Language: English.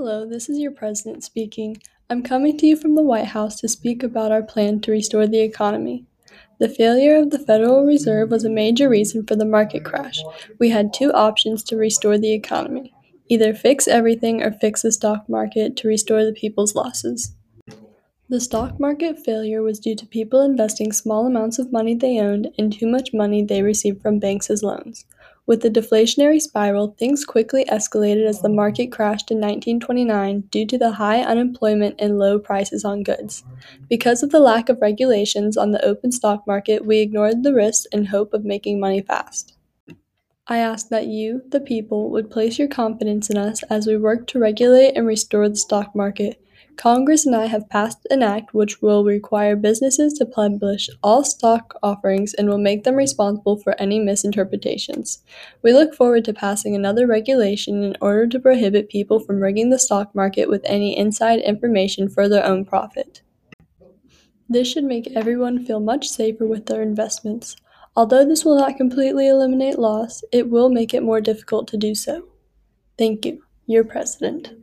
Hello, this is your president speaking. I'm coming to you from the White House to speak about our plan to restore the economy. The failure of the Federal Reserve was a major reason for the market crash. We had two options to restore the economy either fix everything or fix the stock market to restore the people's losses. The stock market failure was due to people investing small amounts of money they owned and too much money they received from banks as loans. With the deflationary spiral, things quickly escalated as the market crashed in 1929 due to the high unemployment and low prices on goods. Because of the lack of regulations on the open stock market, we ignored the risks in hope of making money fast. I ask that you, the people, would place your confidence in us as we work to regulate and restore the stock market Congress and I have passed an act which will require businesses to publish all stock offerings and will make them responsible for any misinterpretations. We look forward to passing another regulation in order to prohibit people from rigging the stock market with any inside information for their own profit. This should make everyone feel much safer with their investments. Although this will not completely eliminate loss, it will make it more difficult to do so. Thank you, your president.